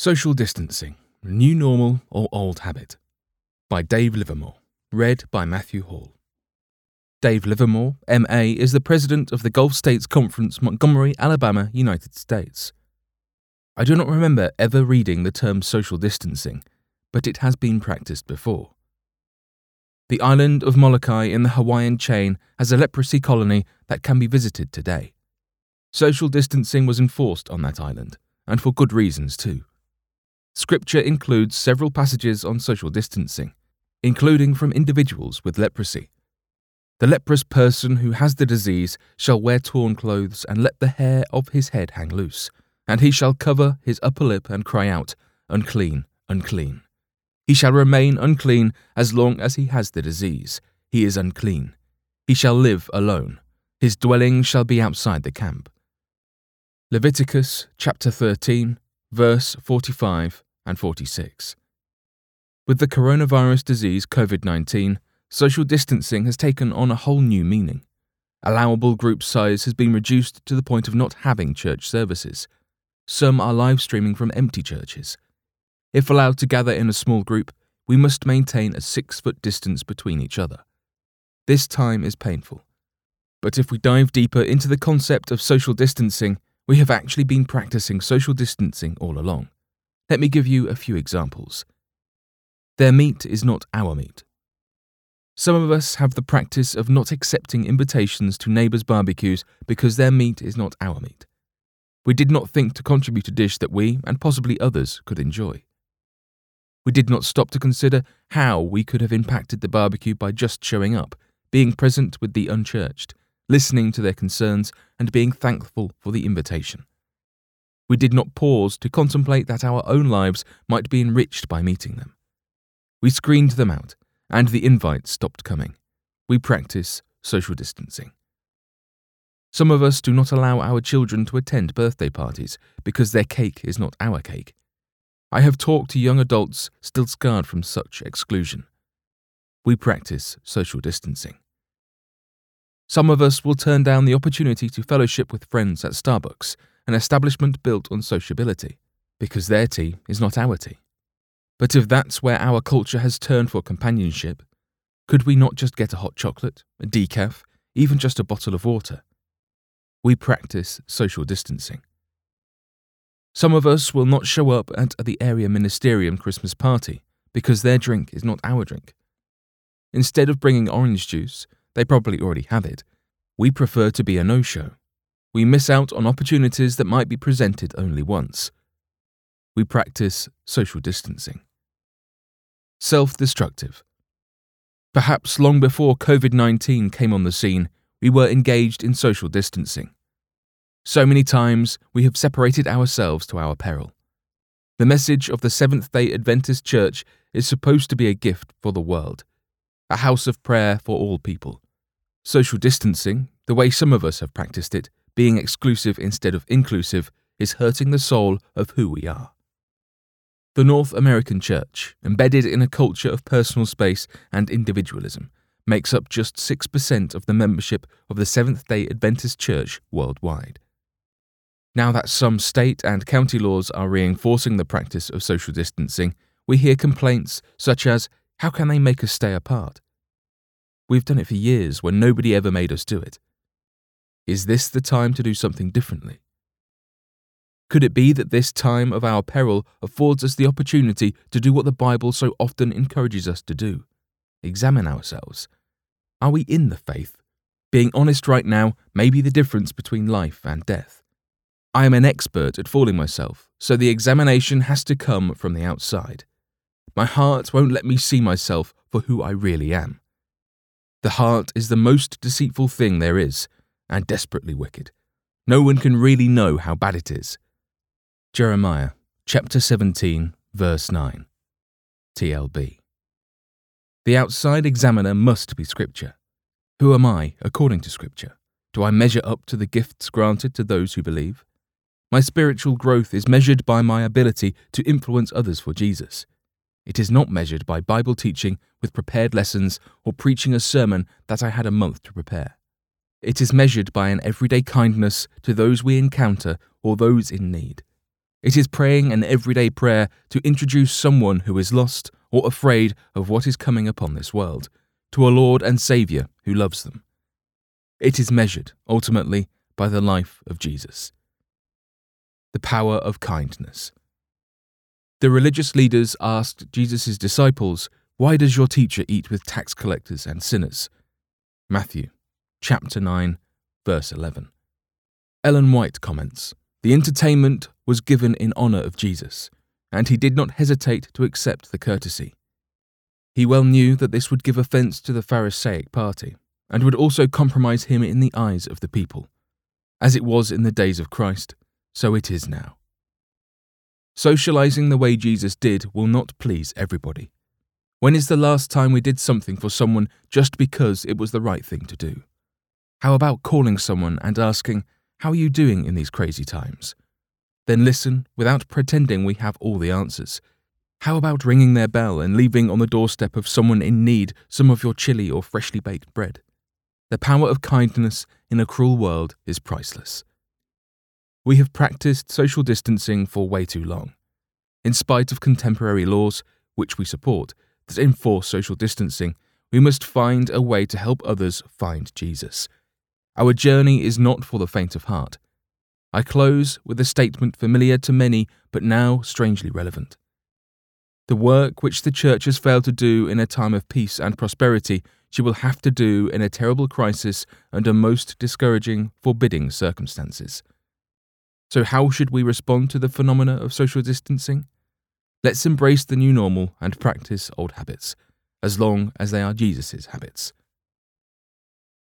Social Distancing New Normal or Old Habit by Dave Livermore. Read by Matthew Hall. Dave Livermore, MA, is the president of the Gulf States Conference, Montgomery, Alabama, United States. I do not remember ever reading the term social distancing, but it has been practiced before. The island of Molokai in the Hawaiian chain has a leprosy colony that can be visited today. Social distancing was enforced on that island, and for good reasons too. Scripture includes several passages on social distancing, including from individuals with leprosy. The leprous person who has the disease shall wear torn clothes and let the hair of his head hang loose, and he shall cover his upper lip and cry out, Unclean, unclean. He shall remain unclean as long as he has the disease. He is unclean. He shall live alone. His dwelling shall be outside the camp. Leviticus chapter 13, verse 45 and 46. With the coronavirus disease COVID 19, social distancing has taken on a whole new meaning. Allowable group size has been reduced to the point of not having church services. Some are live streaming from empty churches. If allowed to gather in a small group, we must maintain a six foot distance between each other. This time is painful. But if we dive deeper into the concept of social distancing, we have actually been practicing social distancing all along. Let me give you a few examples. Their meat is not our meat. Some of us have the practice of not accepting invitations to neighbours' barbecues because their meat is not our meat. We did not think to contribute a dish that we, and possibly others, could enjoy. We did not stop to consider how we could have impacted the barbecue by just showing up, being present with the unchurched, listening to their concerns, and being thankful for the invitation. We did not pause to contemplate that our own lives might be enriched by meeting them. We screened them out, and the invites stopped coming. We practice social distancing. Some of us do not allow our children to attend birthday parties because their cake is not our cake. I have talked to young adults still scarred from such exclusion. We practice social distancing. Some of us will turn down the opportunity to fellowship with friends at Starbucks an establishment built on sociability, because their tea is not our tea. But if that's where our culture has turned for companionship, could we not just get a hot chocolate, a decaf, even just a bottle of water? We practice social distancing. Some of us will not show up at the area ministerium Christmas party because their drink is not our drink. Instead of bringing orange juice, they probably already have it. We prefer to be a no show we miss out on opportunities that might be presented only once. We practice social distancing. Self destructive. Perhaps long before COVID 19 came on the scene, we were engaged in social distancing. So many times we have separated ourselves to our peril. The message of the Seventh day Adventist Church is supposed to be a gift for the world, a house of prayer for all people. Social distancing, the way some of us have practiced it, being exclusive instead of inclusive, is hurting the soul of who we are. The North American Church, embedded in a culture of personal space and individualism, makes up just 6% of the membership of the Seventh day Adventist Church worldwide. Now that some state and county laws are reinforcing the practice of social distancing, we hear complaints such as, How can they make us stay apart? We've done it for years when nobody ever made us do it. Is this the time to do something differently? Could it be that this time of our peril affords us the opportunity to do what the Bible so often encourages us to do? Examine ourselves. Are we in the faith? Being honest right now may be the difference between life and death. I am an expert at fooling myself, so the examination has to come from the outside. My heart won't let me see myself for who I really am. The heart is the most deceitful thing there is, and desperately wicked. No one can really know how bad it is. Jeremiah chapter 17, verse 9. TLB. The outside examiner must be Scripture. Who am I according to Scripture? Do I measure up to the gifts granted to those who believe? My spiritual growth is measured by my ability to influence others for Jesus. It is not measured by Bible teaching with prepared lessons or preaching a sermon that I had a month to prepare. It is measured by an everyday kindness to those we encounter or those in need. It is praying an everyday prayer to introduce someone who is lost or afraid of what is coming upon this world to a Lord and Saviour who loves them. It is measured, ultimately, by the life of Jesus. The power of kindness. The religious leaders asked Jesus' disciples, Why does your teacher eat with tax collectors and sinners? Matthew chapter 9, verse 11. Ellen White comments The entertainment was given in honour of Jesus, and he did not hesitate to accept the courtesy. He well knew that this would give offence to the Pharisaic party, and would also compromise him in the eyes of the people. As it was in the days of Christ, so it is now. Socializing the way Jesus did will not please everybody. When is the last time we did something for someone just because it was the right thing to do? How about calling someone and asking, How are you doing in these crazy times? Then listen without pretending we have all the answers. How about ringing their bell and leaving on the doorstep of someone in need some of your chili or freshly baked bread? The power of kindness in a cruel world is priceless. We have practiced social distancing for way too long. In spite of contemporary laws, which we support, that enforce social distancing, we must find a way to help others find Jesus. Our journey is not for the faint of heart. I close with a statement familiar to many, but now strangely relevant. The work which the Church has failed to do in a time of peace and prosperity, she will have to do in a terrible crisis under most discouraging, forbidding circumstances. So, how should we respond to the phenomena of social distancing? Let's embrace the new normal and practice old habits, as long as they are Jesus' habits.